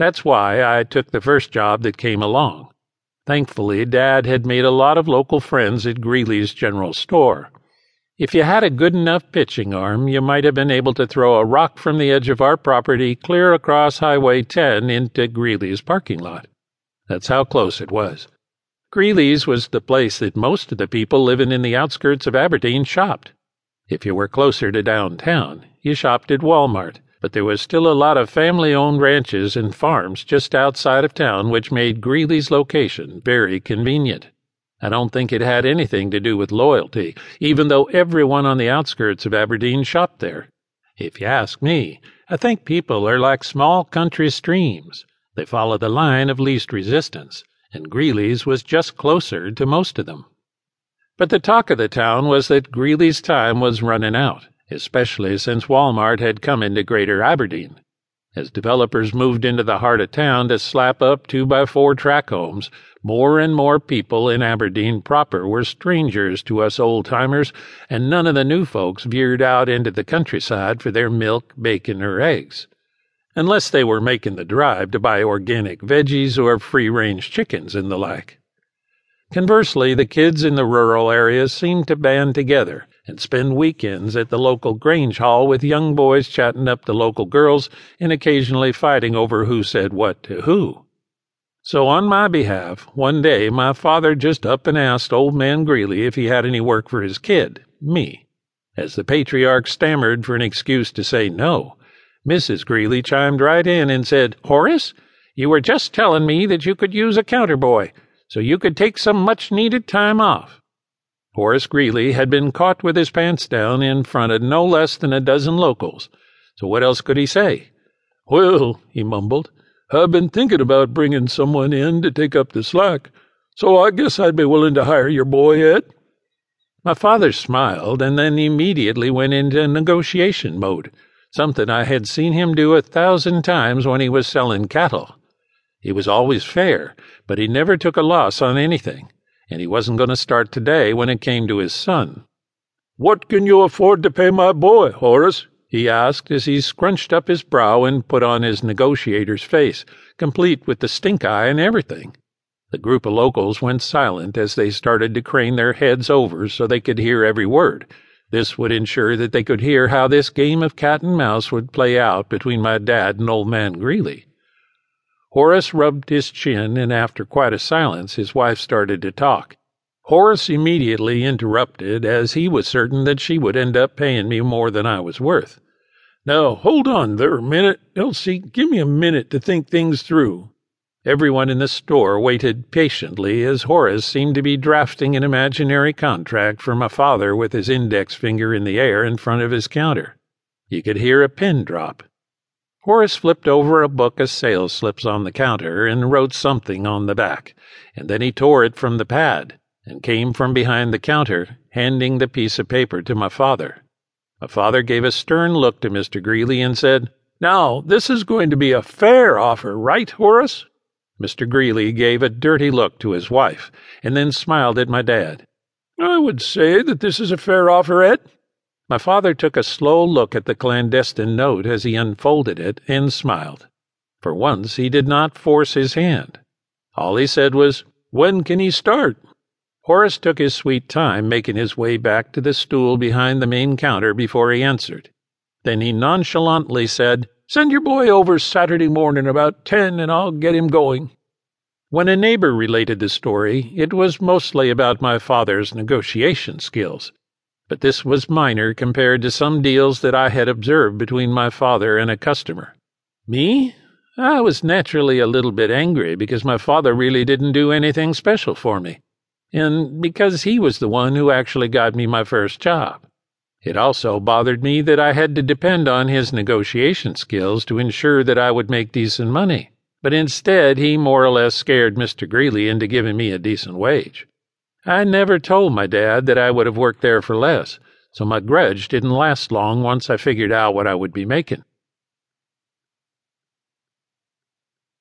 That's why I took the first job that came along. Thankfully, Dad had made a lot of local friends at Greeley's General Store. If you had a good enough pitching arm, you might have been able to throw a rock from the edge of our property clear across Highway 10 into Greeley's parking lot. That's how close it was. Greeley's was the place that most of the people living in the outskirts of Aberdeen shopped. If you were closer to downtown, you shopped at Walmart, but there was still a lot of family owned ranches and farms just outside of town, which made Greeley's location very convenient. I don't think it had anything to do with loyalty, even though everyone on the outskirts of Aberdeen shopped there. If you ask me, I think people are like small country streams. They follow the line of least resistance, and Greeley's was just closer to most of them. But the talk of the town was that Greeley's time was running out, especially since Walmart had come into Greater Aberdeen. As developers moved into the heart of town to slap up two by four track homes, more and more people in Aberdeen proper were strangers to us old timers, and none of the new folks veered out into the countryside for their milk, bacon, or eggs. Unless they were making the drive to buy organic veggies or free range chickens and the like. Conversely, the kids in the rural areas seemed to band together and spend weekends at the local Grange Hall with young boys chatting up the local girls and occasionally fighting over who said what to who. So, on my behalf, one day my father just up and asked old man Greeley if he had any work for his kid, me. As the patriarch stammered for an excuse to say no, Mrs. Greeley chimed right in and said, Horace, you were just telling me that you could use a counter boy, so you could take some much needed time off. Horace Greeley had been caught with his pants down in front of no less than a dozen locals, so what else could he say? Well, he mumbled, I've been thinking about bringing someone in to take up the slack, so I guess I'd be willing to hire your boy, Ed. My father smiled and then immediately went into negotiation mode, something I had seen him do a thousand times when he was selling cattle. He was always fair, but he never took a loss on anything and he wasn't going to start today when it came to his son. What can you afford to pay my boy, Horace? he asked as he scrunched up his brow and put on his negotiator's face, complete with the stink eye and everything. The group of locals went silent as they started to crane their heads over so they could hear every word. This would ensure that they could hear how this game of cat and mouse would play out between my dad and old man Greeley. Horace rubbed his chin, and after quite a silence, his wife started to talk. Horace immediately interrupted, as he was certain that she would end up paying me more than I was worth. Now, hold on there a minute, Elsie. Give me a minute to think things through. Everyone in the store waited patiently as Horace seemed to be drafting an imaginary contract for my father with his index finger in the air in front of his counter. You could hear a pin drop. Horace flipped over a book of sales slips on the counter and wrote something on the back, and then he tore it from the pad and came from behind the counter, handing the piece of paper to my father. My father gave a stern look to Mr. Greeley and said, Now, this is going to be a fair offer, right, Horace? Mr. Greeley gave a dirty look to his wife and then smiled at my dad. I would say that this is a fair offer, Ed. My father took a slow look at the clandestine note as he unfolded it and smiled. For once, he did not force his hand. All he said was, When can he start? Horace took his sweet time making his way back to the stool behind the main counter before he answered. Then he nonchalantly said, Send your boy over Saturday morning about ten and I'll get him going. When a neighbor related the story, it was mostly about my father's negotiation skills but this was minor compared to some deals that I had observed between my father and a customer. Me? I was naturally a little bit angry because my father really didn't do anything special for me, and because he was the one who actually got me my first job. It also bothered me that I had to depend on his negotiation skills to ensure that I would make decent money, but instead he more or less scared Mr. Greeley into giving me a decent wage. I never told my dad that I would have worked there for less, so my grudge didn't last long once I figured out what I would be making.